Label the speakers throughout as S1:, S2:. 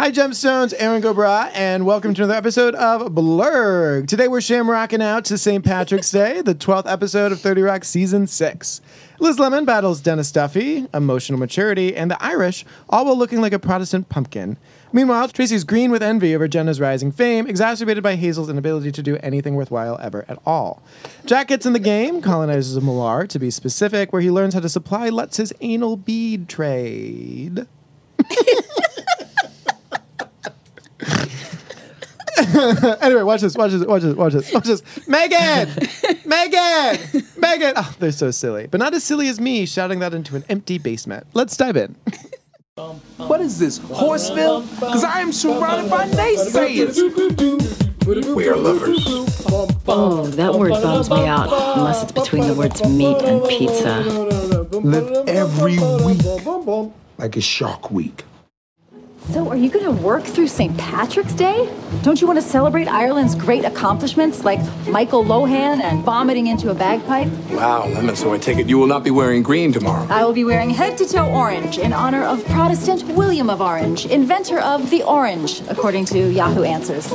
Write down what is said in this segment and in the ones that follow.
S1: Hi, Gemstones, Aaron Gobra, and welcome to another episode of Blurg. Today we're shamrocking out to St. Patrick's Day, the 12th episode of 30 Rock Season 6. Liz Lemon battles Dennis Duffy, emotional maturity, and the Irish, all while looking like a Protestant pumpkin. Meanwhile, Tracy's green with envy over Jenna's rising fame, exacerbated by Hazel's inability to do anything worthwhile ever at all. Jack gets in the game, colonizes a Millar, to be specific, where he learns how to supply Lutz's anal bead trade. anyway, watch this, watch this, watch this, watch this, watch this. Megan! Megan! Megan! Oh, they're so silly. But not as silly as me shouting that into an empty basement. Let's dive in.
S2: What is this, Horseville? Because I am surrounded by naysayers.
S3: We are lovers.
S4: Oh, that word bums me out, unless it's between the words meat and pizza.
S3: Live every week like a shark week.
S5: So, are you going to work through St. Patrick's Day? Don't you want to celebrate Ireland's great accomplishments like Michael Lohan and vomiting into a bagpipe?
S6: Wow, Lemon, so I take it you will not be wearing green tomorrow.
S5: I will be wearing head to toe orange in honor of Protestant William of Orange, inventor of the orange, according to Yahoo Answers.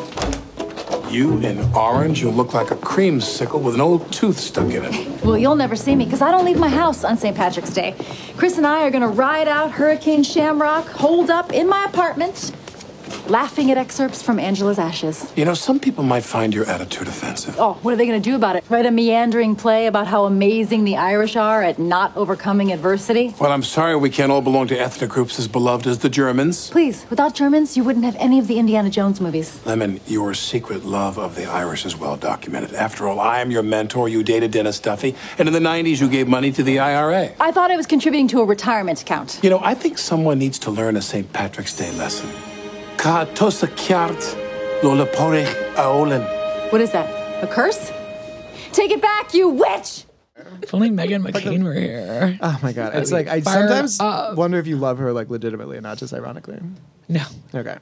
S6: You in orange, you look like a creamsicle with an old tooth stuck in it.
S5: Well, you'll never see me because I don't leave my house on St. Patrick's Day. Chris and I are going to ride out Hurricane Shamrock, hold up in my apartment, laughing at excerpts from Angela's Ashes.
S6: You know, some people might find your attitude offensive.
S5: Oh, what are they going to do about it? Write a meandering play about how amazing the Irish are at not overcoming adversity?
S6: Well, I'm sorry we can't all belong to ethnic groups as beloved as the Germans.
S5: Please, without Germans, you wouldn't have any of the Indiana Jones movies.
S6: Lemon, your secret love of the Irish is well documented. After all, I am your mentor. You dated Dennis Duffy. And in the 90s, you gave money to the IRA.
S5: I thought I was contributing to a retirement account.
S6: You know, I think someone needs to learn a St. Patrick's Day lesson.
S5: What is that? A curse? Take it back, you witch!
S7: If only Meghan McCain were here.
S1: Oh my god. It's like I
S7: Fire
S1: sometimes
S7: up.
S1: wonder if you love her like legitimately and not just ironically.
S7: No.
S1: Okay.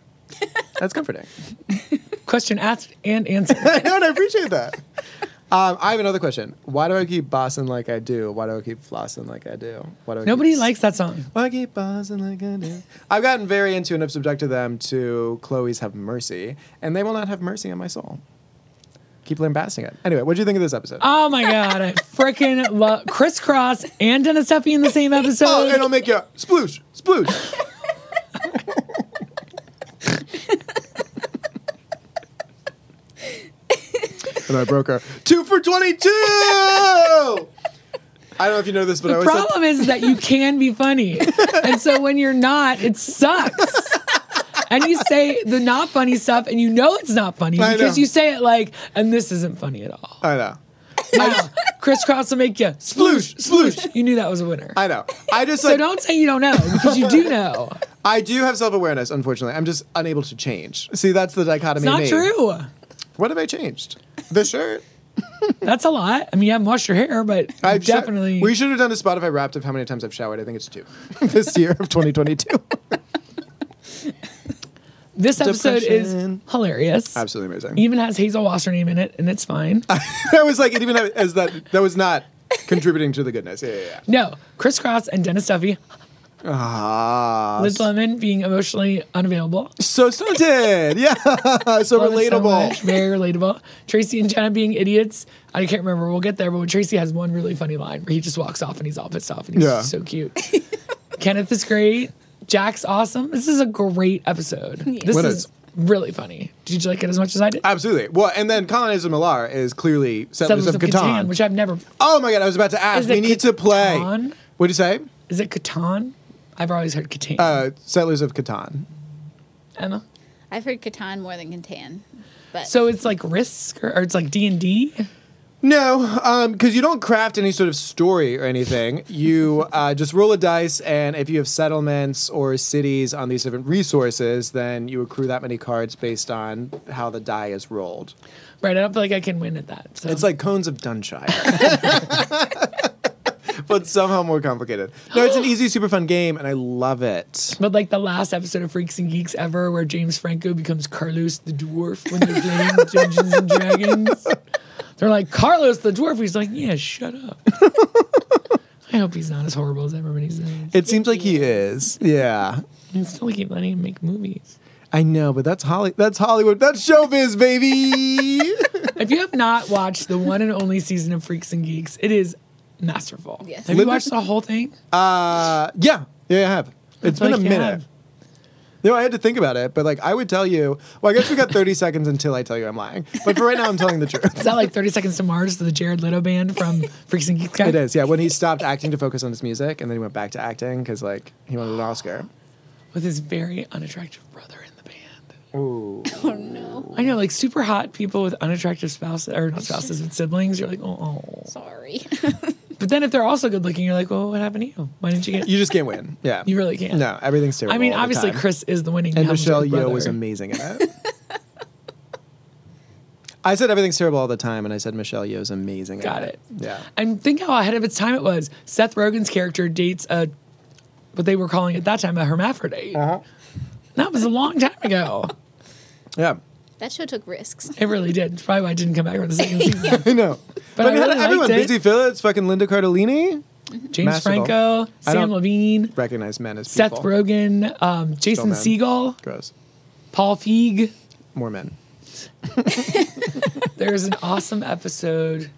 S1: That's comforting.
S7: Question asked and answered.
S1: I know, and I appreciate that. Um, I have another question. Why do I keep bossing like I do? Why do I keep flossing like I do? Why do I
S7: Nobody
S1: keep
S7: likes that song.
S1: Why I keep bossing like I do? I've gotten very into and have subjected them to Chloe's Have Mercy, and they will not have mercy on my soul. Keep lambasting it. Anyway, what do you think of this episode?
S7: Oh my god, I freaking love crisscross and Dennis Duffy in the same episode.
S1: Oh, and I'll make you sploosh, sploosh. And I broke her. Two for 22! I don't know if you know this, but I
S7: the
S1: always said-
S7: problem is that you can be funny, and so when you're not, it sucks. And you say the not funny stuff, and you know it's not funny
S1: I
S7: because
S1: know.
S7: you say it like, and this isn't funny at all.
S1: I know.
S7: Now, crisscross will make you
S1: Sploosh, sploosh.
S7: You knew that was a winner.
S1: I know. I just
S7: so
S1: like,
S7: don't say you don't know because you do know.
S1: I do have self awareness, unfortunately. I'm just unable to change. See, that's the dichotomy.
S7: It's not true.
S1: What have I changed? The shirt.
S7: That's a lot. I mean, you haven't washed your hair, but
S1: sho-
S7: definitely.
S1: we should have done a Spotify wrapped of how many times I've showered. I think it's two this year of 2022.
S7: this episode
S1: Depression.
S7: is hilarious.
S1: Absolutely amazing.
S7: Even has Hazel Wasser name in it, and it's fine.
S1: that was like it even as that that was not contributing to the goodness. Yeah, yeah, yeah.
S7: no, Crisscross and Dennis Duffy,
S1: Ah,
S7: Liz Lemon being emotionally unavailable.
S1: so stunted. Yeah, so
S7: Love it so
S1: relatable.
S7: much. Very relatable. Tracy and Jenna being idiots. I can't remember. We'll get there. But when Tracy has one really funny line where he just walks off and he's all pissed off and he's
S1: Yeah.
S7: so cute. Kenneth is great. Jack's awesome. This is a great episode. This
S1: What
S7: is
S1: is-
S7: really funny. Did you like it as much as I did?
S1: Absolutely. Well, and then Colonizer Millar is clearly Settlers,
S7: Settlers
S1: of Catan.
S7: which I've never.
S1: oh my god, I was about to ask.
S7: Is
S1: We
S7: it
S1: need to play.
S7: Catan?
S1: What do you say?
S7: Is it Catan? I've always heard Catan.
S1: Uh, Settlers of Catan.
S7: Emma.
S8: I've heard Catan more than Catan. But
S7: So it's like Risk, or, or it's like D and D.
S1: No, because you don't craft any sort of story or anything. You uh, just roll a dice, and if you have settlements or cities on these different resources, then you accrue that many cards based on how the die is rolled.
S7: Right. I don't feel like I can win at that. So
S1: It's like Cones of Dunshire. but somehow more complicated. No, it's an easy, super fun game, and I love it.
S7: But like the last episode of Freaks and Geeks ever, where James Franco becomes Carlos the dwarf when they're playing Dungeons and Dragons. They're like Carlos the dwarf. He's like, yeah, shut up. I hope he's not as horrible as everybody says.
S1: It seems like he is. Yeah.
S7: And still keep letting him make movies.
S1: I know, but that's Holly. That's Hollywood. That's showbiz, baby.
S7: If you have not watched the one and only season of Freaks and Geeks, it is masterful.
S8: Yes.
S7: Have you
S1: Linda-
S7: watched the whole thing?
S1: Uh, yeah, yeah, I have. It's
S7: feel
S1: been a
S7: like you
S1: minute.
S7: have.
S1: No, I had to think about it, but like I would tell you. Well, I guess we got 30 seconds until I tell you I'm lying. But for right now, I'm telling the truth.
S7: Is that like 30 Seconds to Mars, the Jared Leto band from Freaks and Geeks?
S1: It is, yeah. When he stopped acting to focus on his music, and then he went back to acting because like he wanted an Oscar.
S7: With his very unattractive brother in the band.
S1: Ooh.
S8: Oh no.
S7: I know, like super hot people with unattractive spouses, or not spouses, with siblings. You're like, oh, oh.
S8: Sorry.
S7: But then if they're also good looking, you're like, well, what happened to you? Why didn't you get?
S1: You just can't win. Yeah.
S7: You really can't.
S1: No, everything's terrible.
S7: I mean, obviously. Chris is the winning.
S1: and Michelle Yeoh was amazing in it. I said everything's terrible all the time, and I said Michelle Yeoh's amazing. in
S7: Got it.
S1: Yeah.
S7: And think how ahead of its time it was. Seth Rogen's character dates a, what they were calling at that time a hermaphrodite.
S1: Uh-huh.
S7: That was a long time ago.
S1: Yeah.
S8: That show took risks.
S7: It really did. It's probably why I didn't come back for the second season.
S1: I know. But,
S7: I
S1: I mean,
S7: really
S1: everyone,
S7: liked it.
S1: Busy Phillips, fucking Linda Cardellini,
S7: James
S1: Masterful.
S7: Franco,
S1: I
S7: Sam
S1: don't-
S7: Levine,
S1: recognize men as
S7: Seth
S1: people.
S7: Rogen, um, Jason
S1: men.
S7: Segel,
S1: Gross.
S7: Paul Feig.
S1: More men.
S7: There's an awesome episode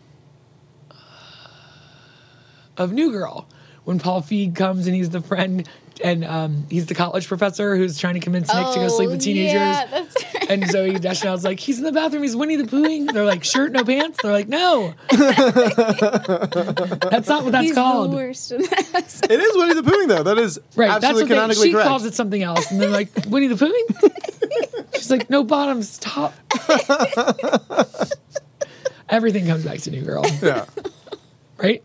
S7: of New Girl when Paul Feig comes and he's the friend and um, he's the college professor who's trying to convince Nick to go sleep with teenagers.
S8: Oh, Yeah, that's right.
S7: And Zooey Deschanel's like, he's in the bathroom, he's Winnie the Poohing. They're like, shirt, no pants. They're like, no. that's not what that's
S8: He's
S7: called.
S8: the worst in that.
S1: It is Winnie the Poohing, though. That is
S7: Right, that's
S1: absolutely
S7: what they, she
S1: correct.
S7: calls it something else. And they're like, Winnie the Poohing? She's like, no bottoms, top. Everything comes back to New Girl,
S1: Yeah.
S7: right?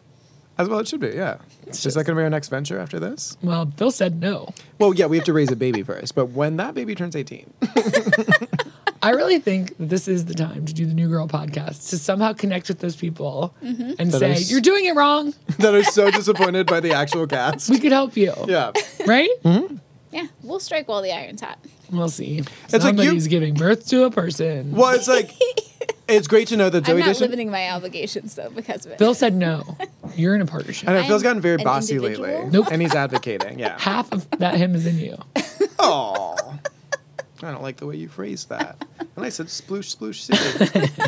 S1: As well, it should be, yeah. It's Is that going to be our next venture after this?
S7: Well, Bill said no.
S1: Well, yeah, we have to raise a baby first. But when that baby turns 18,
S7: I really think that this is the time to do the New Girl podcast to somehow connect with those people mm-hmm. and
S1: That
S7: say,
S1: is-
S7: you're doing it wrong.
S1: that are so disappointed by the actual cast.
S7: We could help you.
S1: Yeah.
S7: Right? Mm-hmm.
S8: Yeah, we'll strike while the iron's hot.
S7: We'll see.
S1: It's like you-
S7: Somebody's giving birth to a person.
S1: Well, it's like, it's great to know that
S8: I'm
S1: Zooey
S8: not
S1: Deschanel.
S8: limiting my obligations though because of it.
S7: Bill said no. You're in a partnership.
S1: I know, Phil's gotten very
S8: an
S1: bossy
S8: individual?
S1: lately.
S7: Nope.
S1: And he's advocating, yeah.
S7: Half of that him is in you.
S1: Oh. I don't like the way you phrased that. And I said sploosh, sploosh, city.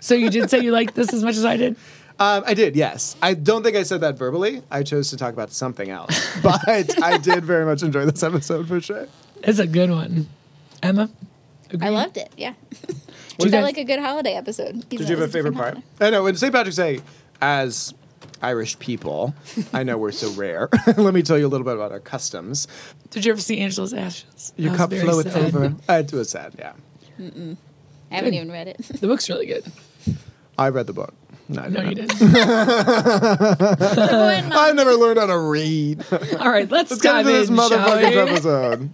S7: So you did say you liked this as much as I did?
S1: Um, I did, yes. I don't think I said that verbally. I chose to talk about something else. But I did very much enjoy this episode for sure.
S7: It's a good one. Emma?
S8: I loved it. Yeah,
S7: you
S8: it felt
S7: guys-
S8: like a good holiday episode.
S1: Did you have a favorite part?
S8: holiday.
S1: I know, when St. Patrick's Day, as Irish people, I know we're so rare. Let me tell you a little bit about our customs.
S7: Did you ever see Angela's Ashes?
S1: Your
S7: That was
S1: cup
S7: very
S1: floweth
S7: sad.
S1: over. Uh, it was sad, yeah.
S8: I haven't even read it.
S7: The book's really good.
S1: I read the book. No, I
S7: No, you
S1: didn't.
S7: didn't.
S1: I've never learned how to read.
S7: All right, let's,
S1: Let's get
S7: dive
S1: into this
S7: in,
S1: motherfucking
S7: we?
S1: episode.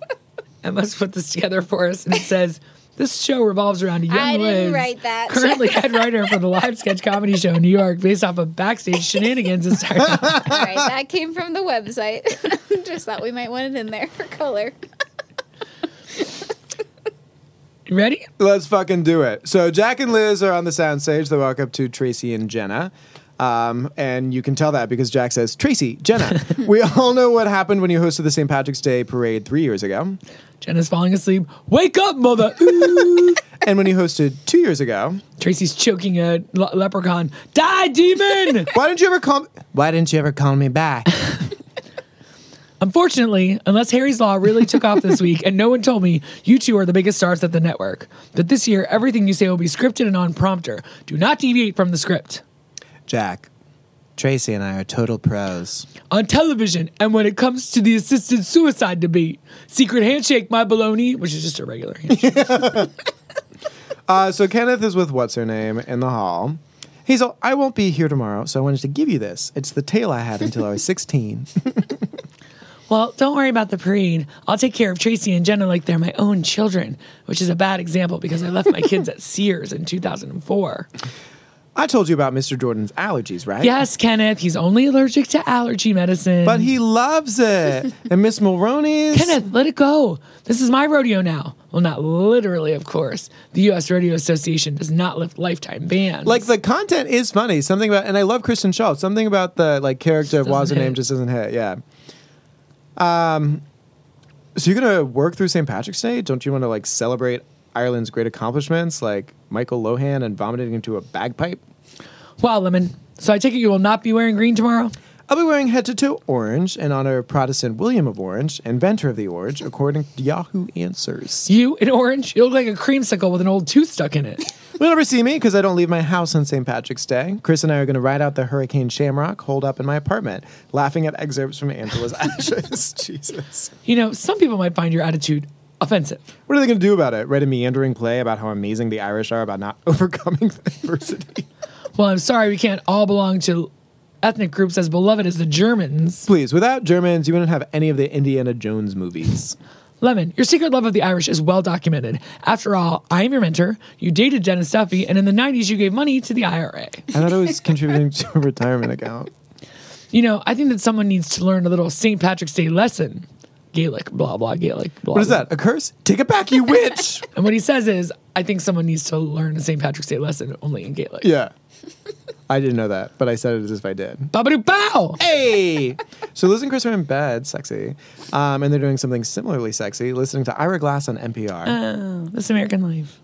S7: Emma's put this together for us, and it says this show revolves around a young
S8: I didn't
S7: Liz,
S8: write that.
S7: currently head writer for the live sketch comedy show in New York, based off of backstage shenanigans and started.
S8: All right, that came from the website. Just thought we might want it in there for color.
S7: You ready?
S1: Let's fucking do it. So Jack and Liz are on the soundstage. They walk up to Tracy and Jenna. Um, and you can tell that because Jack says, Tracy, Jenna, we all know what happened when you hosted the St. Patrick's Day parade three years ago.
S7: Jenna's falling asleep. Wake up, mother!
S1: And when you hosted two years ago.
S7: Tracy's choking a le- leprechaun. Die, demon!
S1: Why didn't you ever call me? Why didn't you ever call me back?
S7: Unfortunately, unless Harry's Law really took off this week and no one told me, you two are the biggest stars at the network. But this year, everything you say will be scripted and on prompter. Do not deviate from the script.
S1: Jack, Tracy and I are total pros.
S7: On television, and when it comes to the assisted suicide debate, secret handshake, my baloney, which is just a regular handshake.
S1: Uh, so Kenneth is with what's her name in the hall. He's all, I won't be here tomorrow, so I wanted to give you this. It's the tail I had until I was 16.
S7: well, don't worry about the parade. I'll take care of Tracy and Jenna like they're my own children, which is a bad example because I left my kids at Sears in 2004.
S1: I told you about Mr. Jordan's allergies, right?
S7: Yes, Kenneth, he's only allergic to allergy medicine.
S1: But he loves it. and Miss Maroney's.
S7: Kenneth, let it go. This is my rodeo now. Well, not literally, of course. The U.S. Rodeo Association does not lift lifetime bans.
S1: Like the content is funny. Something about, and I love Kristen Schaal. Something about the like character of her name just doesn't hit. Yeah. Um. So you're gonna work through St. Patrick's Day? Don't you want to like celebrate Ireland's great accomplishments, like Michael Lohan and vomiting into a bagpipe?
S7: wow, Lemon. So I take it you will not be wearing green tomorrow?
S1: I'll be wearing head to toe orange in honor of Protestant William of Orange, inventor of the orange, according to Yahoo Answers.
S7: You in orange? You look like a creamsicle with an old tooth stuck in it.
S1: You'll never see me because I don't leave my house on St. Patrick's Day. Chris and I are going to ride out the Hurricane Shamrock holed up in my apartment, laughing at excerpts from Angela's Ashes. Jesus.
S7: You know, some people might find your attitude offensive.
S1: What are they going to do about it? Write a meandering play about how amazing the Irish are about not overcoming adversity?
S7: Well, I'm sorry we can't all belong to ethnic groups as beloved as the Germans.
S1: Please, without Germans, you wouldn't have any of the Indiana Jones movies.
S7: Lemon, your secret love of the Irish is well documented. After all, I am your mentor. You dated Dennis Duffy, and in the 90s, you gave money to the IRA.
S1: I thought it was contributing to a retirement account.
S7: You know, I think that someone needs to learn a little St. Patrick's Day lesson. Gaelic, blah, blah, Gaelic, blah.
S1: What is that? A curse? Take it back, you witch!
S7: And what he says is, I think someone needs to learn a St. Patrick's Day lesson only in Gaelic.
S1: yeah. I didn't know that, but I said it as if I did.
S7: Babadoo bow!
S1: Hey! so Liz and Chris are in bed, sexy. Um, and they're doing something similarly sexy, listening to Ira Glass on NPR.
S7: Oh, this American life.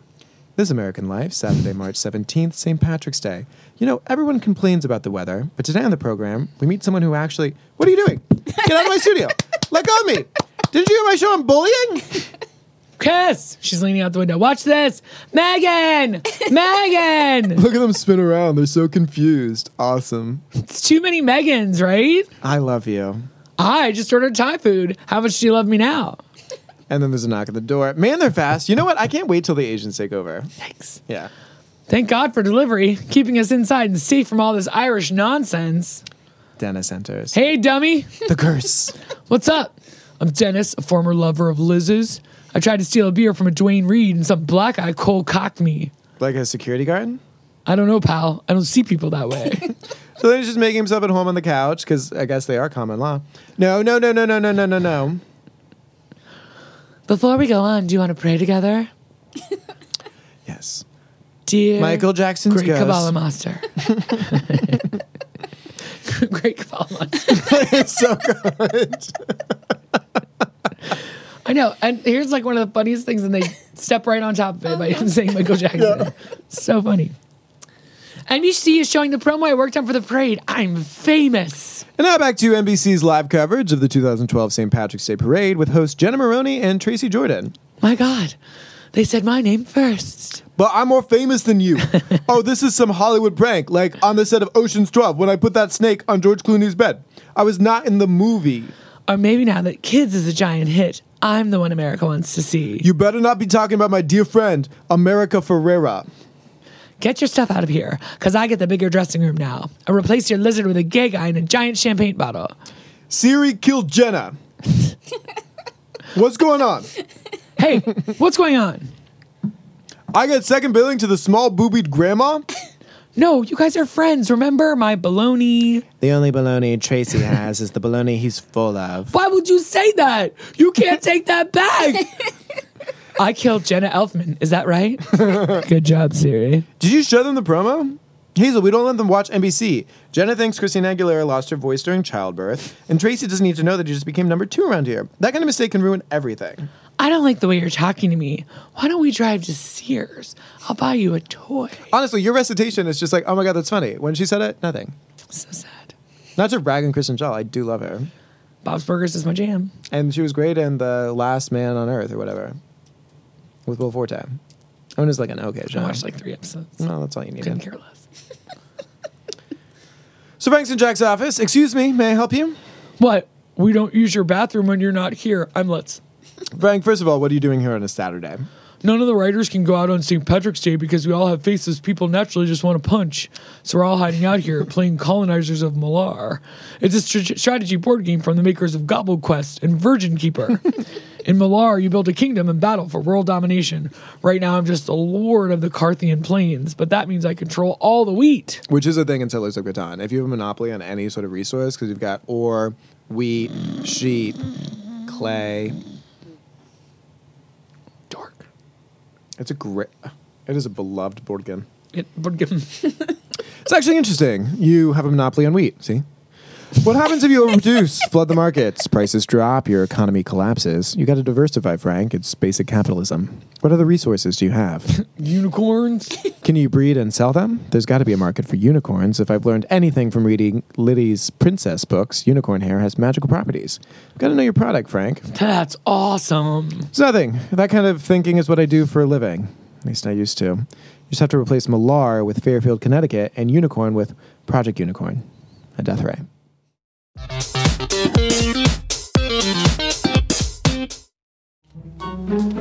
S1: This American Life, Saturday, March 17th, St. Patrick's Day. You know, everyone complains about the weather, but today on the program, we meet someone who actually. What are you doing? Get out of my studio! Let go of me! Didn't you hear my show on bullying?
S7: Chris! She's leaning out the window. Watch this! Megan! Megan!
S1: Look at them spin around. They're so confused. Awesome.
S7: It's too many Megans, right?
S1: I love you.
S7: I just ordered Thai food. How much do you love me now?
S1: And then there's a knock at the door. Man, they're fast. You know what? I can't wait till the Asians take over.
S7: Thanks.
S1: Yeah.
S7: Thank God for delivery, keeping us inside and safe from all this Irish nonsense.
S1: Dennis enters.
S7: Hey, dummy.
S1: The curse.
S7: What's up? I'm Dennis, a former lover of Liz's. I tried to steal a beer from a Duane Reade and some black guy cold cocked me.
S1: Like a security guard?
S7: I don't know, pal. I don't see people that way.
S1: So then he's just making himself at home on the couch because I guess they are common law. No, no, no, no, no, no, no, no, no.
S7: Before we go on, do you want to pray together?
S1: Yes.
S7: Dear
S1: Michael Jackson's
S7: Great
S1: ghost.
S7: Kabbalah Master. Great Kabbalah
S1: it's so good.
S7: I know. And here's like one of the funniest things, and they step right on top of it by saying Michael Jackson. So funny. NBC is showing the promo I worked on for the parade. I'm famous.
S1: And now back to NBC's live coverage of the 2012 St. Patrick's Day Parade with hosts Jenna Maroney and Tracy Jordan.
S7: My God. They said my name first.
S1: But I'm more famous than you. oh, this is some Hollywood prank, like on the set of Ocean's 12 when I put that snake on George Clooney's bed. I was not in the movie.
S7: Or maybe now that Kids is a giant hit, I'm the one America wants to see.
S1: You better not be talking about my dear friend, America Ferrera.
S7: Get your stuff out of here, because I get the bigger dressing room now. I replace your lizard with a gay guy in a giant champagne bottle.
S1: Cerie killed Jenna. What's going on?
S7: Hey, what's going on?
S1: I get second billing to the small boobied grandma?
S7: No, you guys are friends. Remember my baloney?
S1: The only baloney Tracy has is the baloney he's full of.
S7: Why would you say that? You can't take that back. I killed Jenna Elfman. Is that right? Good job, Cerie.
S1: Did you show them the promo? Hazel, we don't let them watch NBC. Jenna thinks Christina Aguilera lost her voice during childbirth, and Tracy doesn't need to know that you just became number two around here. That kind of mistake can ruin everything.
S7: I don't like the way you're talking to me. Why don't we drive to Sears? I'll buy you a toy.
S1: Honestly, your recitation is just like, oh my god, that's funny. When she said it, nothing.
S7: So sad.
S1: Not to brag on Kristen Schaal, I do love her.
S7: Bob's Burgers is my jam.
S1: And she was great in The Last Man on Earth or whatever with Will Forte. I mean, it's like an okay show.
S7: I watched like three episodes.
S1: No, that's all you need.
S7: Couldn't care less.
S1: So Frank's in Jack's office. Excuse me, may I help you?
S7: What? We don't use your bathroom when you're not here. I'm Lutz.
S1: Frank, first of all, what are you doing here on a Saturday?
S7: None of the writers can go out on St. Patrick's Day because we all have faces people naturally just want to punch. So we're all hiding out here playing colonizers of Malar. It's a str- strategy board game from the makers of Gobble Quest and Virgin Keeper. In Malar, you build a kingdom and battle for world domination. Right now, I'm just the lord of the Carthian plains, but that means I control all the wheat.
S1: Which is a thing in Settlers of Catan. If you have a monopoly on any sort of resource, because you've got ore, wheat, sheep, clay.
S7: Dark.
S1: It's a great. It is a beloved board game.
S7: It, but given
S1: It's actually interesting. You have a monopoly on wheat. See. What happens if you overproduce, flood the markets, prices drop, your economy collapses? You got to diversify, Frank. It's basic capitalism. What other resources do you have?
S7: unicorns.
S1: Can you breed and sell them? There's got to be a market for unicorns. If I've learned anything from reading Liddy's princess books, unicorn hair has magical properties. Got to know your product, Frank.
S7: That's awesome.
S1: It's nothing. That kind of thinking is what I do for a living. At least I used to. You just have to replace Malar with Fairfield, Connecticut, and Unicorn with Project Unicorn, a death ray.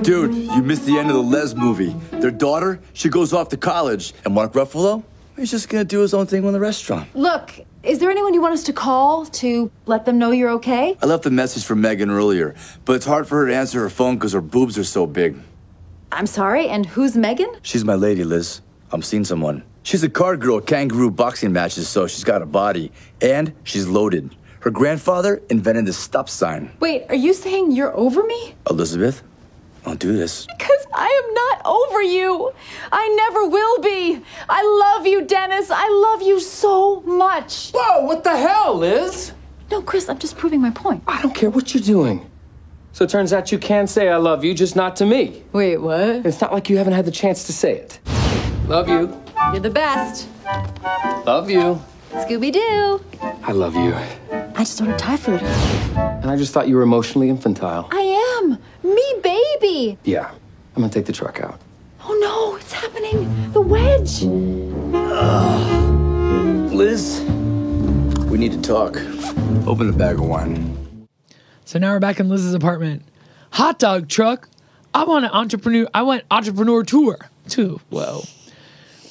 S9: Dude, you missed the end of the Les movie. Their daughter, she goes off to college. And Mark Ruffalo, he's just gonna do his own thing in the restaurant.
S5: Look, is there anyone you want us to call to let them know you're okay?
S9: I left a message for Megan earlier, but it's hard for her to answer her phone because her boobs are so big.
S5: I'm sorry, and who's Megan?
S9: She's my lady, Liz. I'm seeing someone. She's a card girl at kangaroo boxing matches, so she's got a body. And she's loaded. Her grandfather invented the stop sign.
S5: Wait, are you saying you're over me?
S9: Elizabeth, don't do this.
S5: Because I am not over you. I never will be. I love you, Dennis. I love you so much.
S2: Whoa, what the hell, Liz?
S5: No, Chris, I'm just proving my point.
S2: I don't care what you're doing. So it turns out you can say I love you, just not to me.
S5: Wait, what?
S2: It's not like you haven't had the chance to say it. Love you.
S5: You're the best.
S2: Love you.
S5: Scooby Doo.
S2: I love you.
S5: I just ordered Thai food.
S2: And I just thought you were emotionally infantile.
S5: I am. Me, baby.
S2: Yeah. I'm gonna take the truck out.
S5: Oh no, it's happening. The wedge.
S9: Liz, we need to talk. Open the bag of wine.
S7: So now we're back in Liz's apartment. Hot dog truck. I want an entrepreneur. I want entrepreneur tour too. Whoa.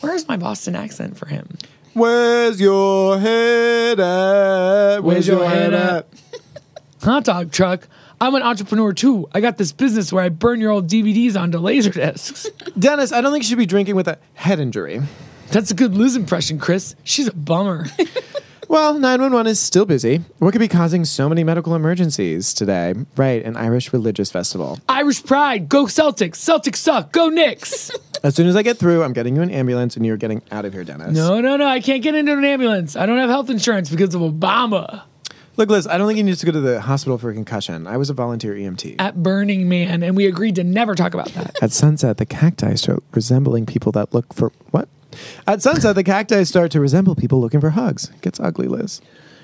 S7: Where's my Boston accent for him?
S1: Where's your head at? Where's, your, head, at?
S7: Hot dog truck. I'm an entrepreneur too. I got this business where I burn your old DVDs onto laser discs.
S1: Dennis, I don't think you should be drinking with a head injury.
S7: That's a good Liz impression, Chris. She's a bummer.
S1: Well, 911 is still busy. What could be causing so many medical emergencies today? Right, an Irish religious festival.
S7: Irish pride. Go Celtics. Celtics suck. Go Knicks.
S1: As soon as I get through, I'm getting you an ambulance and you're getting out of here, Dennis.
S7: no, no, no. I can't get into an ambulance. I don't have health insurance because of Obama.
S1: Look, Liz, I don't think you need to go to the hospital for a concussion. I was a volunteer EMT.
S7: At Burning Man, and we agreed to never talk about that.
S1: At sunset, the cacti start resembling people that look for what? At sunset, the cacti start to resemble people looking for hugs. It gets ugly, Liz.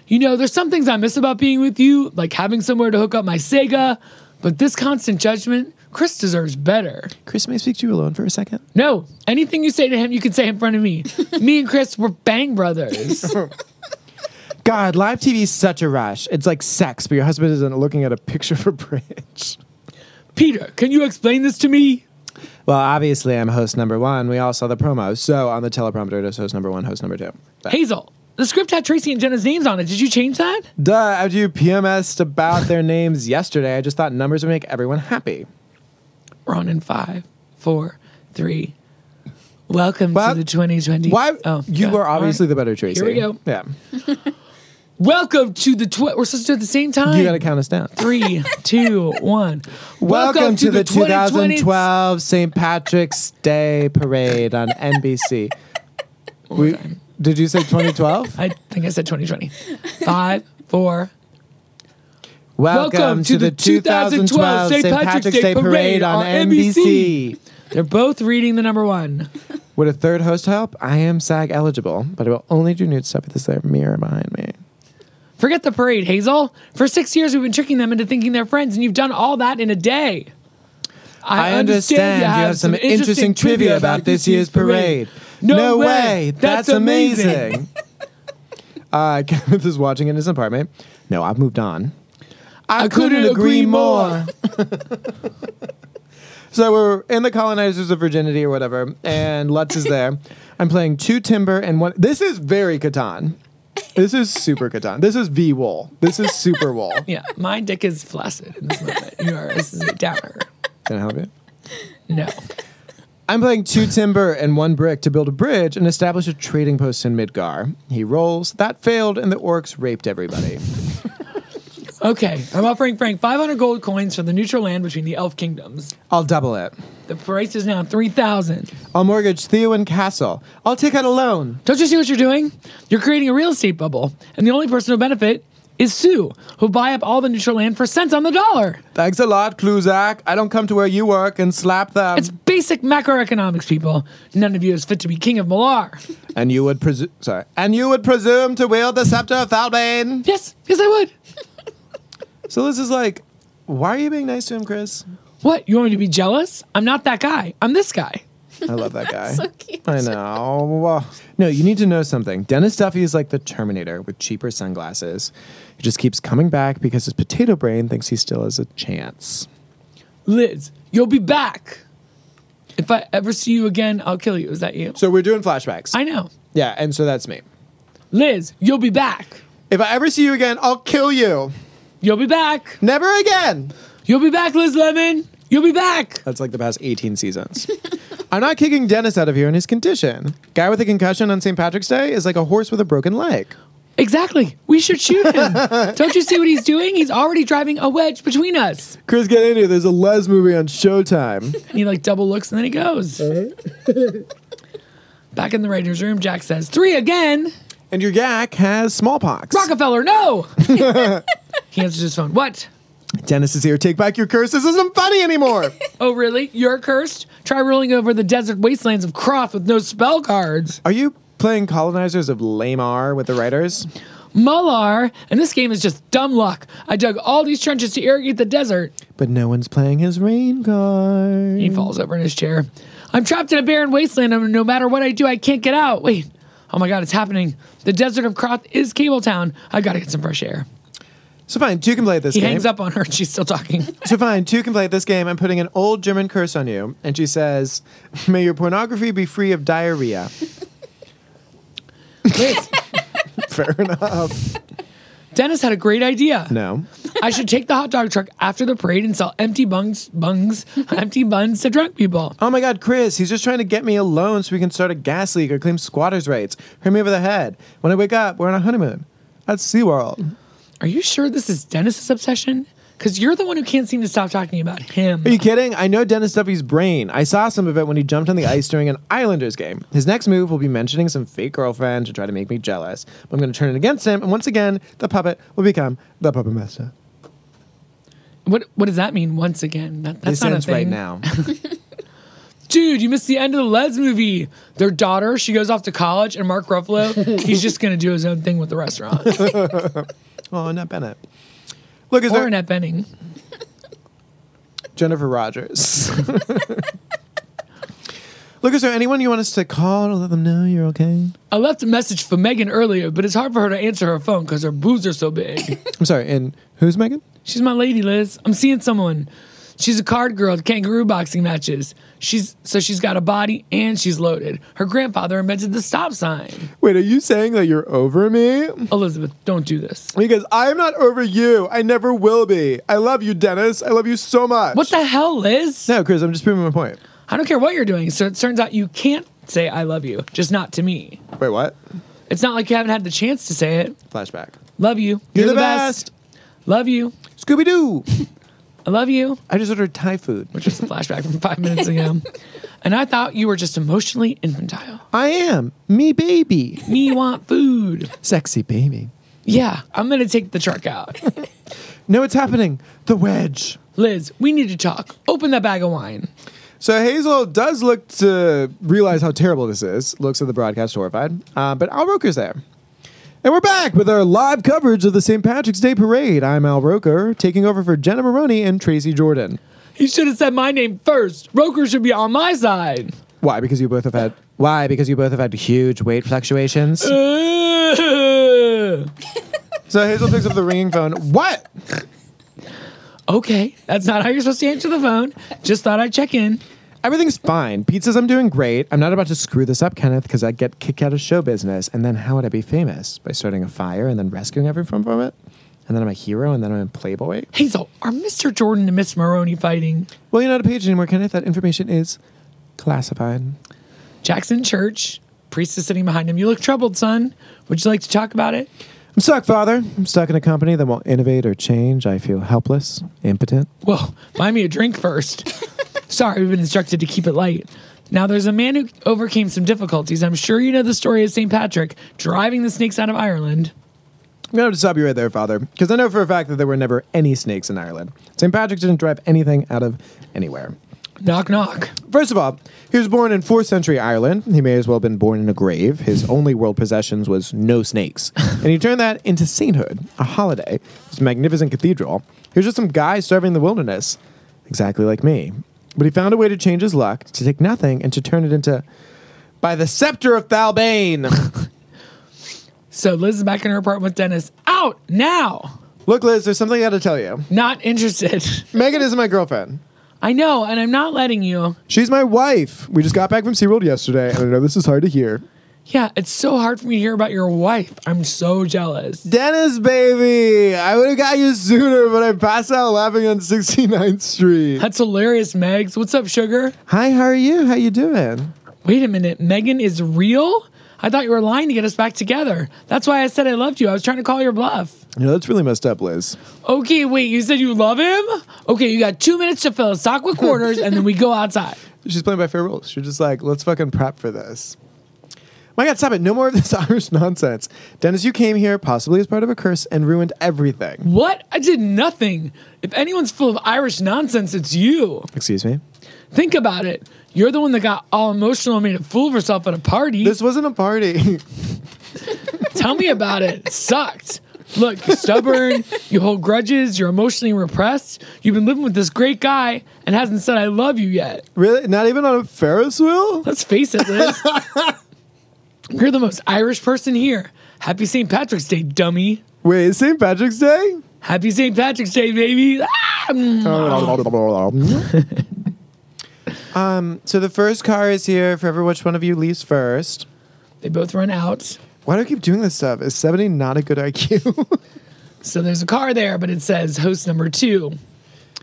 S7: You know, there's some things I miss about being with you, like having somewhere to hook up my Sega, but this constant judgment, Chris deserves better.
S1: Chris, may I speak to you alone for a second?
S7: No, anything you say to him, you can say in front of me. me and Chris were bang brothers.
S1: God, live TV is such a rush. It's like sex, but your husband isn't looking at a picture for bridge.
S7: Peter, can you explain this to me?
S1: Well, obviously, I'm host number one. We all saw the promos. So on the teleprompter, it was host number one, host number two. But-
S7: Hazel, the script had Tracy and Jenna's names on it. Did you change that?
S1: Duh, after you PMSed about their names yesterday, I just thought numbers would make everyone happy.
S7: We're on in five, four, three. Welcome
S1: Well,
S7: to the 2020.
S1: Why?
S7: Oh,
S1: you
S7: God.
S1: were obviously
S7: right.
S1: the better Tracy.
S7: Here we go.
S1: Yeah.
S7: Welcome to the. Tw- we're supposed to do it at the same time.
S1: You got to count us down.
S7: Three, two, one.
S1: Welcome, to, the
S7: 2020
S1: 2012 St. Patrick's Day Parade on NBC. We, did you say 2012?
S7: I think I said 2020. Five, four.
S1: Welcome, to, the 2012 St. Patrick's, Day Parade on NBC.
S7: They're both reading the number one.
S1: Would a third host help? I am SAG eligible, but I will only do nude stuff with this mirror behind me.
S7: Forget the parade, Hazel. For six years, we've been tricking them into thinking they're friends, and you've done all that in a day.
S1: I, understand you have some interesting trivia about this year's parade.
S7: No way.
S1: That's,
S7: That's amazing.
S1: uh, Kenneth is watching in his apartment. No, I've moved on.
S7: I couldn't agree more.
S1: So we're in the colonizers of virginity or whatever, and Lutz is there. I'm playing two timber and one. This is very Catan. This is super Catan. This is V wool. This is super wool.
S7: Yeah, my dick is flaccid in this moment. You are. This is a downer.
S1: Can I help you?
S7: No.
S1: I'm playing two timber and one brick to build a bridge and establish a trading post in Midgar. He rolls. That failed, and the orcs raped everybody.
S7: Okay, I'm offering Frank 500 gold coins for the neutral land between the elf kingdoms.
S1: I'll double it.
S7: The price is now 3,000.
S1: I'll mortgage Theo and Castle. I'll take out a loan.
S7: Don't you see what you're doing? You're creating a real estate bubble, and the only person who'll benefit is Sue, who'll buy up all the neutral land for cents on the dollar.
S1: Thanks a lot, Kluzak. I don't come to where you work and slap them.
S7: It's basic macroeconomics, people. None of you is fit to be king of Malar.
S1: and you would presume. Sorry. And you would presume to wield the scepter of Thalbane.
S7: Yes, yes, I would.
S1: So Liz is like, why are you being nice to him, Chris?
S7: What? You want me to be jealous? I'm not that guy. I'm this guy.
S1: I love that guy.
S8: So cute.
S1: I know. No, you need to know something. Dennis Duffy is like the Terminator with cheaper sunglasses. He just keeps coming back because his potato brain thinks he still has a chance.
S7: Liz, you'll be back. If I ever see you again, I'll kill you. Is that you?
S1: So we're doing flashbacks.
S7: I know.
S1: yeah, and so that's me.
S7: Liz, you'll be back.
S1: If I ever see you again, I'll kill you.
S7: You'll be back.
S1: Never again.
S7: You'll be back, Liz Lemon. You'll be back.
S1: That's like the past 18 seasons. I'm not kicking Dennis out of here in his condition. Guy with a concussion on St. Patrick's Day is like a horse with a broken leg.
S7: Exactly. We should shoot him. Don't you see what he's doing? He's already driving a wedge between us.
S1: Chris, get in here. There's a Les movie on Showtime.
S7: And he like double looks and then he goes. Uh-huh. Back in the writer's room, Jack says, Three again.
S1: And your yak has smallpox.
S7: Rockefeller, no. he answers his phone. What?
S1: Dennis is here. Take back your curse. This isn't funny anymore.
S7: Oh, really? You're cursed? Try ruling over the desert wastelands of Croth with no spell cards.
S1: Are you playing colonizers of Lamar with the writers?
S7: Mular, and this game is just dumb luck. I dug all these trenches to irrigate the desert.
S1: But no one's playing his rain card.
S7: He falls over in his chair. I'm trapped in a barren wasteland, and no matter what I do, I can't get out. Wait. Oh my god, it's happening. The desert of Croth is Cabletown. I gotta get some fresh air.
S1: So fine, two can play this
S7: He
S1: game.
S7: hangs up on her and she's still talking.
S1: So fine, two can play this game. I'm putting an old German curse on you. And she says, May your pornography be free of diarrhea. Fair enough.
S7: Dennis had a great idea.
S1: No.
S7: I should take the hot dog truck after the parade and sell empty bungs, bungs, empty buns to drunk people.
S1: Oh my god, Chris, he's just trying to get me a loan so we can start a gas leak or claim squatters' rights. Hurt me over the head. When I wake up, we're on a honeymoon. That's SeaWorld.
S7: Are you sure this is Dennis's obsession? Because you're the one who can't seem to stop talking about him.
S1: Are you kidding? I know Dennis Duffy's brain. I saw some of it when he jumped on the ice during an Islanders game. His next move will be mentioning some fake girlfriend to try to make me jealous. But I'm going to turn it against him, and once again, the puppet will become the puppet master.
S7: What What does that mean? Once again, that, that's
S1: This
S7: not a
S1: ends
S7: thing.
S1: right now.
S7: Dude, you missed the end of the Les movie. Their daughter, she goes off to college, and Mark Ruffalo, he's just gonna do his own thing with the restaurant.
S1: oh, Annette Bennett. Look, is
S7: or
S1: there
S7: Annette Benning.
S1: Jennifer Rogers? Look, is there anyone you want us to call to let them know you're okay?
S7: I left a message for Megan earlier, but it's hard for her to answer her phone because her boobs are so big.
S1: I'm sorry. And who's Megan?
S7: She's my lady, Liz. I'm seeing someone. She's a card girl at kangaroo boxing matches. She's so she's got a body and she's loaded. Her grandfather invented the stop sign.
S1: Wait, are you saying that you're over me?
S7: Elizabeth, don't do this.
S1: Because I'm not over you. I never will be. I love you, Dennis. I love you so much.
S7: What the hell, Liz?
S1: No, Chris, I'm just proving my point.
S7: I don't care what you're doing. So it turns out you can't say I love you, just not to me.
S1: Wait, what?
S7: It's not like you haven't had the chance to say it.
S1: Flashback.
S7: Love you.
S1: You're, the, best.
S7: Love you.
S1: Scooby Doo.
S7: I love you.
S1: I just ordered Thai food.
S7: Which was a flashback from five minutes ago. And I thought you were just emotionally infantile.
S1: I am. Me baby.
S7: Me want food.
S1: Sexy baby.
S7: Yeah, I'm gonna take the truck out.
S1: No, it's happening. The wedge.
S7: Liz, we need to talk. Open that bag of wine.
S1: So Hazel does look to realize how terrible this is. Looks at the broadcast horrified. Uh, but Al Roker's there. And we're back with our live coverage of the St. Patrick's Day Parade. I'm Al Roker, taking over for Jenna Maroney and Tracy Jordan.
S7: He should have said my name first. Roker should be on my side.
S1: Why? Because you both have had. Why? Because you both have had huge weight fluctuations. So Hazel picks up the ringing phone. What?
S7: okay, that's not how you're supposed to answer the phone. Just thought I'd check in.
S1: Everything's fine. Pete says I'm doing great. I'm not about to screw this up, Kenneth, because I'd get kicked out of show business. And then how would I be famous? By starting a fire and then rescuing everyone from it? And then I'm a hero and then I'm in Playboy?
S7: Hazel, are Mr. Jordan and Miss Maroney fighting?
S1: Well, you're not a page anymore, Kenneth. That information is classified.
S7: Jackson Church. Priest is sitting behind him. You look troubled, son. Would you like to talk about it?
S1: I'm stuck, Father. I'm stuck in a company that won't innovate or change. I feel helpless, impotent.
S7: Well, buy me a drink first. Sorry, we've been instructed to keep it light. Now, there's a man who overcame some difficulties. I'm sure you know the story of St. Patrick driving the snakes out of Ireland.
S1: I'm going to stop you right there, Father, because I know for a fact that there were never any snakes in Ireland. St. Patrick didn't drive anything out of anywhere.
S7: Knock, knock.
S1: First of all, he was born in 4th century Ireland. He may as well have been born in a grave. His only world possessions was no snakes. and he turned that into sainthood, a holiday, this magnificent cathedral. He was just some guy starving in the wilderness, exactly like me. But he found a way to change his luck, to take nothing and to turn it into by the scepter of Thalbane.
S7: So Liz is back in her apartment with Dennis. Out now.
S1: Look, Liz, there's something I gotta tell you.
S7: Not interested.
S1: Megan isn't my girlfriend.
S7: I know, and I'm not letting you.
S1: She's my wife. We just got back from SeaWorld yesterday, and I know this is hard to hear.
S7: Yeah, it's so hard for me to hear about your wife. I'm so jealous.
S1: Dennis, baby! I would have got you sooner, but I passed out laughing on 69th Street.
S7: That's hilarious, Megs. What's up, sugar?
S1: Hi, how are you? How you doing?
S7: Wait a minute, Megan is real? I thought you were lying to get us back together. That's why I said I loved you. I was trying to call your bluff.
S1: You know, that's really messed up, Liz.
S7: Okay, wait, you said you love him? Okay, you got two minutes to fill a sock with quarters and then we go outside.
S1: She's playing by fair rules. She's just like, let's fucking prep for this. My God, stop it. No more of this Irish nonsense. Dennis, you came here possibly as part of a curse and ruined everything.
S7: What? I did nothing. If anyone's full of Irish nonsense, it's you.
S1: Excuse me?
S7: Think about it. You're the one that got all emotional and made a fool of herself at a party.
S1: This wasn't a party.
S7: Tell me about it. It sucked. Look, you're stubborn, you hold grudges, you're emotionally repressed. You've been living with this great guy and hasn't said I love you yet.
S1: really? Not even on a Ferris wheel?
S7: Let's face it, Liz. you're the most Irish person here. Happy St. Patrick's Day, dummy.
S1: Wait, is St. Patrick's Day?
S7: Happy St. Patrick's Day, baby. Ah, mm.
S1: um, so the first car is here for every which one of you leaves first.
S7: They both run out.
S1: Why do I keep doing this stuff? Is 70 not a good IQ?
S7: So there's a car there, but it says host number two.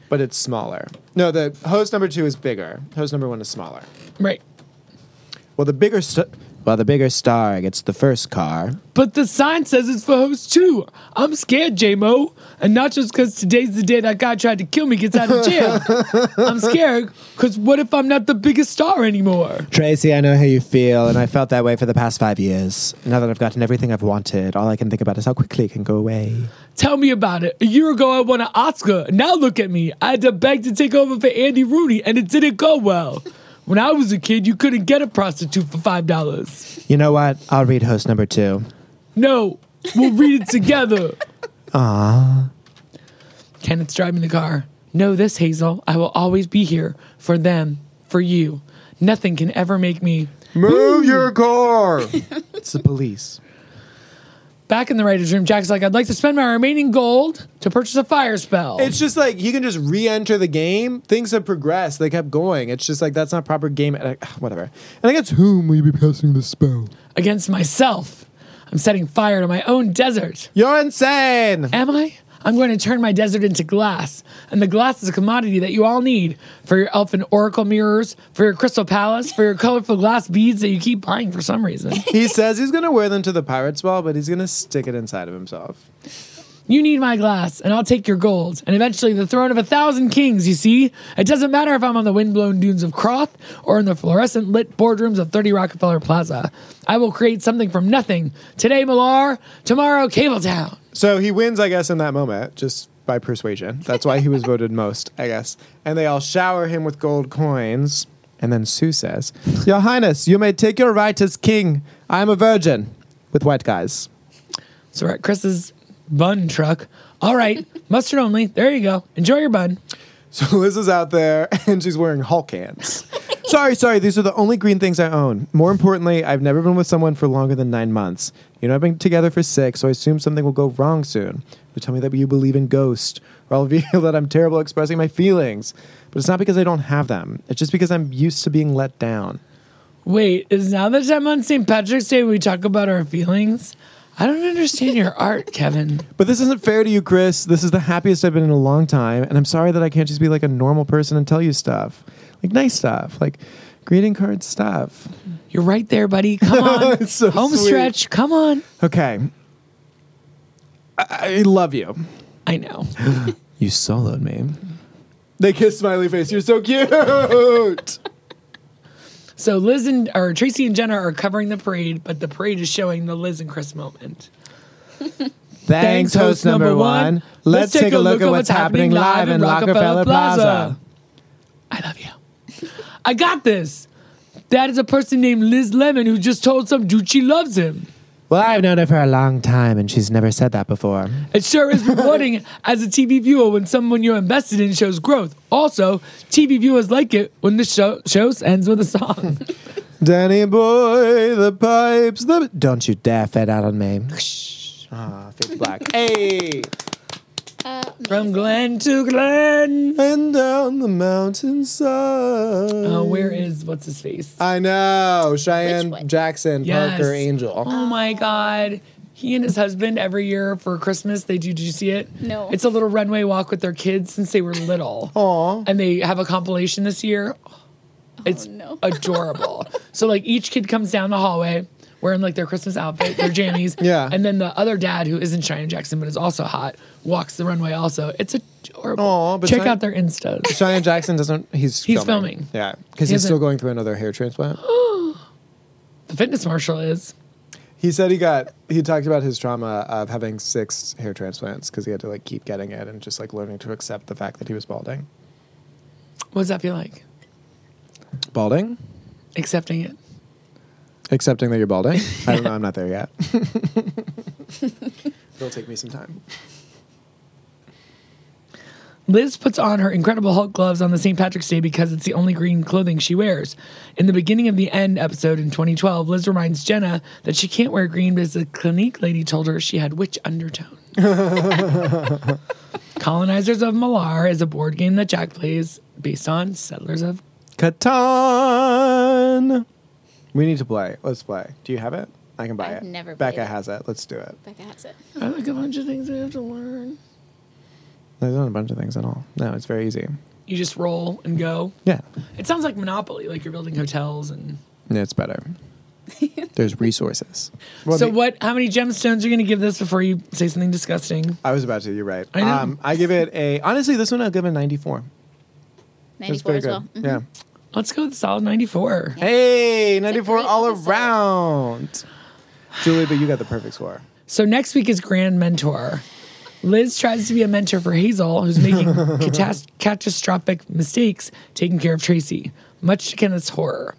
S1: but it's smaller. No, the host number two is bigger. Host number one is smaller.
S7: Right.
S1: Well, the bigger st- well, the bigger star gets the first car.
S7: But the sign says it's for host two. I'm scared, J-Mo. And not just because today's the day that guy tried to kill me gets out of jail. I'm scared because what if I'm not the biggest star anymore?
S1: Tracy, I know how you feel, and I felt that way for the past five years. Now that I've gotten everything I've wanted, all I can think about is how quickly it can go away.
S7: Tell me about it. A year ago, I won an Oscar. Now look at me. I had to beg to take over for Andy Rooney, and it didn't go well. When I was a kid, you couldn't get a prostitute for $5.
S1: You know what? I'll read host number two.
S7: No, we'll read it together. Ah. Kenneth's driving the car. Know this, Hazel. I will always be here for them, for you. Nothing can ever make me.
S1: Move your car! it's the police.
S7: Back in the writer's room, Jack's like, I'd like to spend my remaining gold to purchase a fire spell.
S1: It's just like you can just re-enter the game. Things have progressed. They kept going. It's just like that's not proper game. uh, Whatever. And against whom will you be casting the spell?
S7: against myself. I'm setting fire to my own desert.
S1: You're insane.
S7: Am I? I'm going to turn my desert into glass. And the glass is a commodity that you all need for your elfin oracle mirrors, for your crystal palace, for your colorful glass beads that you keep buying for some reason.
S1: he says he's gonna wear them to the pirate's ball, but he's gonna stick it inside of himself.
S7: You need my glass, and I'll take your gold, and eventually the throne of a thousand kings, you see? It doesn't matter if I'm on the windblown dunes of Croth or in the fluorescent lit boardrooms of 30 Rockefeller Plaza. I will create something from nothing. Today, Millar, tomorrow, Cabletown.
S1: So he wins, I guess, in that moment, just by persuasion. That's why he was voted most, I guess. And they all shower him with gold coins. And then Sue says, Your Highness, you may take your right as king. I am a virgin with white guys.
S7: So we're at Chris's bun truck. All right, mustard only. There you go. Enjoy your bun.
S1: So Liz is out there and she's wearing Hulk hands. Sorry, sorry, these are the only green things I own. More importantly, I've never been with someone for longer than nine months. You know, I've been together for six, so I assume something will go wrong soon. You tell me that you believe in ghosts or I'll feel that I'm terrible at expressing my feelings. But it's not because I don't have them. It's just because I'm used to being let down.
S7: Wait, is now the time on St. Patrick's Day we talk about our feelings? I don't understand your art, Kevin.
S1: But this isn't fair to you, Chris. This is the happiest I've been in a long time, and I'm sorry that I can't just be like a normal person and tell you stuff. Like nice stuff, like greeting card stuff.
S7: You're right there, buddy. Come on.
S1: It's so
S7: Home
S1: sweet.
S7: stretch. Come on.
S1: Okay. I, I love you.
S7: I know.
S1: You soloed me. They kiss smiley face. You're so cute.
S7: So Liz and or Tracy and Jenna are covering the parade, but the parade is showing the Liz and Chris moment.
S1: Thanks, host number one. Let's take a look at what's happening live in Rockefeller Plaza.
S7: I love you. I got this. That is a person named Liz Lemon who just told some dude she loves him.
S1: Well, I've known her for a long time, and she's never said that before.
S7: It sure is rewarding as a TV viewer when someone you're invested in shows growth. Also, TV viewers like it when the show, show ends with a song.
S1: Danny boy, the pipes, the. Don't you dare fade out on me. Ah, fade black. hey!
S7: Uh, From Glen to Glen.
S1: And down the mountainside.
S7: Oh, where is what's his face?
S1: I know. Cheyenne? Jackson,
S7: Yes.
S1: Parker Angel.
S7: Oh my ah. God. He and his husband every year for Christmas they do. Did you see it?
S8: No.
S7: It's a little runway walk with their kids since they were little.
S1: Aw.
S7: And they have a compilation this year. Oh, it's
S8: no.
S7: adorable. so like each kid comes down the hallway wearing like their Christmas outfit, their jammies.
S1: Yeah.
S7: And then the other dad who isn't Cheyenne Jackson but is also hot walks the runway also. It's adorable.
S1: Aw, but
S7: Check out their instas.
S1: Cheyenne Jackson doesn't. He's
S7: He's filming.
S1: Yeah, because
S7: He
S1: he's still
S7: hasn't-
S1: going through another hair transplant.
S7: The Fitness Marshall is.
S1: He said he got. He talked about his trauma of having six hair transplants because he had to like keep getting it and just like learning to accept the fact that he was balding.
S7: What does that feel like?
S1: Balding?
S7: Accepting it.
S1: Accepting that you're balding? I don't know. I'm not there yet. It'll take me some time.
S7: Liz puts on her Incredible Hulk gloves on the St. Patrick's Day because it's the only green clothing she wears. In the beginning of the end episode in 2012, Liz reminds Jenna that she can't wear green because the Clinique lady told her she had witch undertones. Colonizers of Malar is a board game that Jack plays based on Settlers of.
S1: Catan. We need to play. Let's play. Do you have it? I can buy
S8: I've
S1: it.
S8: never
S1: Becca
S8: played it.
S1: has it. Let's do it.
S8: Becca has it.
S7: I like a bunch of things I have to learn.
S1: There's not a bunch of things at all. No, it's very easy.
S7: You just roll and go.
S1: Yeah,
S7: It sounds like Monopoly, like you're building hotels and.
S1: it's better. There's resources.
S7: so
S1: the-
S7: what? How many gemstones are you going to give this before you say something disgusting?
S1: I was about to. You're right.
S7: I know.
S1: Um, I give it a. Honestly, this one I'll give it a 94. That's
S8: 94
S1: very
S8: as
S1: good.
S8: well. Mhm.
S1: Yeah.
S7: Let's go with solid 94.
S1: Hey, 94 all
S8: episode.
S1: around. Julie, but you got the perfect score.
S7: So next week is Grandmentor. Liz tries to be a mentor for Hazel, who's making catas- catastrophic mistakes taking care of Tracy, much to Kenneth's horror.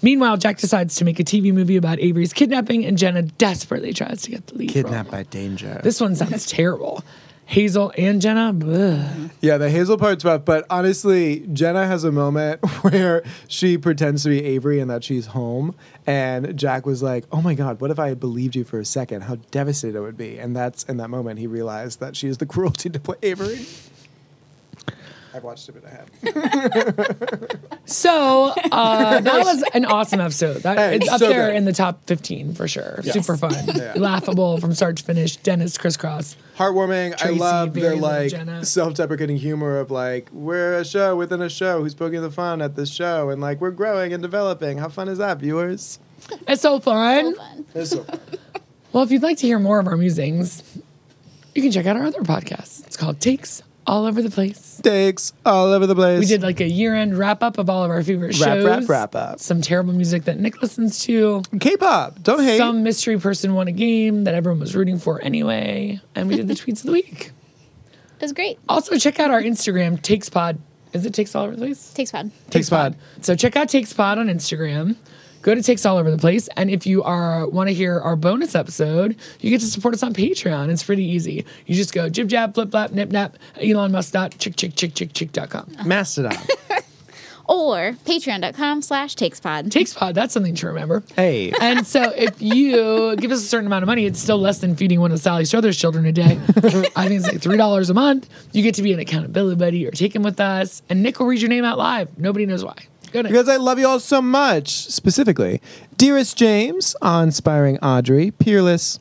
S7: Meanwhile, Jack decides to make a TV movie about Avery's kidnapping, and Jenna desperately tries to get the lead.
S1: Kidnapped
S7: role.
S1: by danger.
S7: This one sounds terrible. Hazel and Jenna, bleh.
S1: Yeah, the Hazel part's rough, but honestly, Jenna has a moment where she pretends to be Avery and that she's home, and Jack was like, "Oh my God, what if I had believed you for a second? How devastated I would be!" And that's in that moment he realized that she is the cruelty to play Avery. I've watched it, but I have.
S7: So uh, that was an awesome episode. That,
S1: Hey,
S7: it's up
S1: so
S7: there
S1: good.
S7: in the top 15 for sure.
S1: Yes.
S7: Super fun.
S1: Yeah.
S7: Laughable from start to finish. Dennis crisscross.
S1: Heartwarming.
S7: Tracy,
S1: I love their like self-deprecating humor of like we're a show within a show who's poking the fun at this show, and like we're growing and developing. How fun is that, viewers?
S7: It's so fun.
S8: So fun.
S1: It's so fun.
S7: Well, if you'd like to hear more of our musings, you can check out our other podcast. It's called Takes All Over the Place.
S1: Takes all over the place.
S7: We did like a year-end wrap-up of all of our favorite
S1: Wrap,
S7: shows.
S1: wrap, wrap up.
S7: Some terrible music that Nick listens to.
S1: K-pop. Don't hate.
S7: Some mystery person won a game that everyone was rooting for anyway. And we did the tweets of the week.
S8: It was great.
S7: Also, check out our Instagram, TakesPod. Is it Takes All Over the Place?
S8: Takes fun.
S1: Takes pod.
S7: So check out Takes Pod on Instagram. Go to Takes All Over the Place. And if you are want to hear our bonus episode, you get to support us on Patreon. It's pretty easy. You just go jib jab, flip flap, nip nap, Elon Musk dot chick chick chick chick chick dot com.
S1: Mastodon.
S8: or patreon.com slash takespod.
S7: Takespod, that's something to remember.
S1: Hey.
S7: And so if you give us a certain amount of money, it's still less than feeding one of Sally Struthers' children a day. I think it's like $3 a month. You get to be an accountability buddy or take him with us. And Nick will read your name out live. Nobody knows why. Go Nick.
S1: Because I love you all so much. Specifically, Dearest James, Awe Inspiring Audrey, Peerless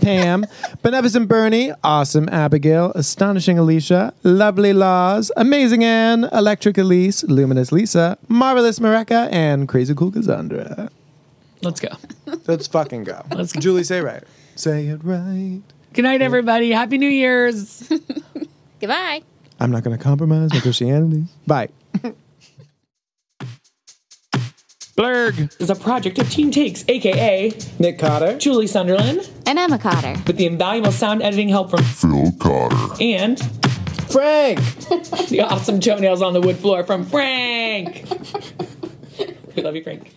S1: Pam, Beneficent Bernie, Awesome Abigail, Astonishing Alicia, Lovely Laws, Amazing Anne, Electric Elise, Luminous Lisa, Marvelous Mareka, and Crazy Cool Cassandra.
S7: Let's go.
S1: Let's fucking go.
S7: Let's go.
S1: Julie, say it right. Say it right.
S7: Good night, everybody. Happy New Year's.
S8: Goodbye.
S1: I'm not going to compromise my Christianity. Bye.
S7: Blurg is a project of Team Takes, aka
S1: Nick Cotter.
S7: Julie Sunderland,
S8: And Emma Cotter.
S7: with the invaluable sound editing help from
S10: Phil Cotter.
S7: and
S1: Frank.
S7: the awesome toenails on the wood floor from Frank. we love you, Frank.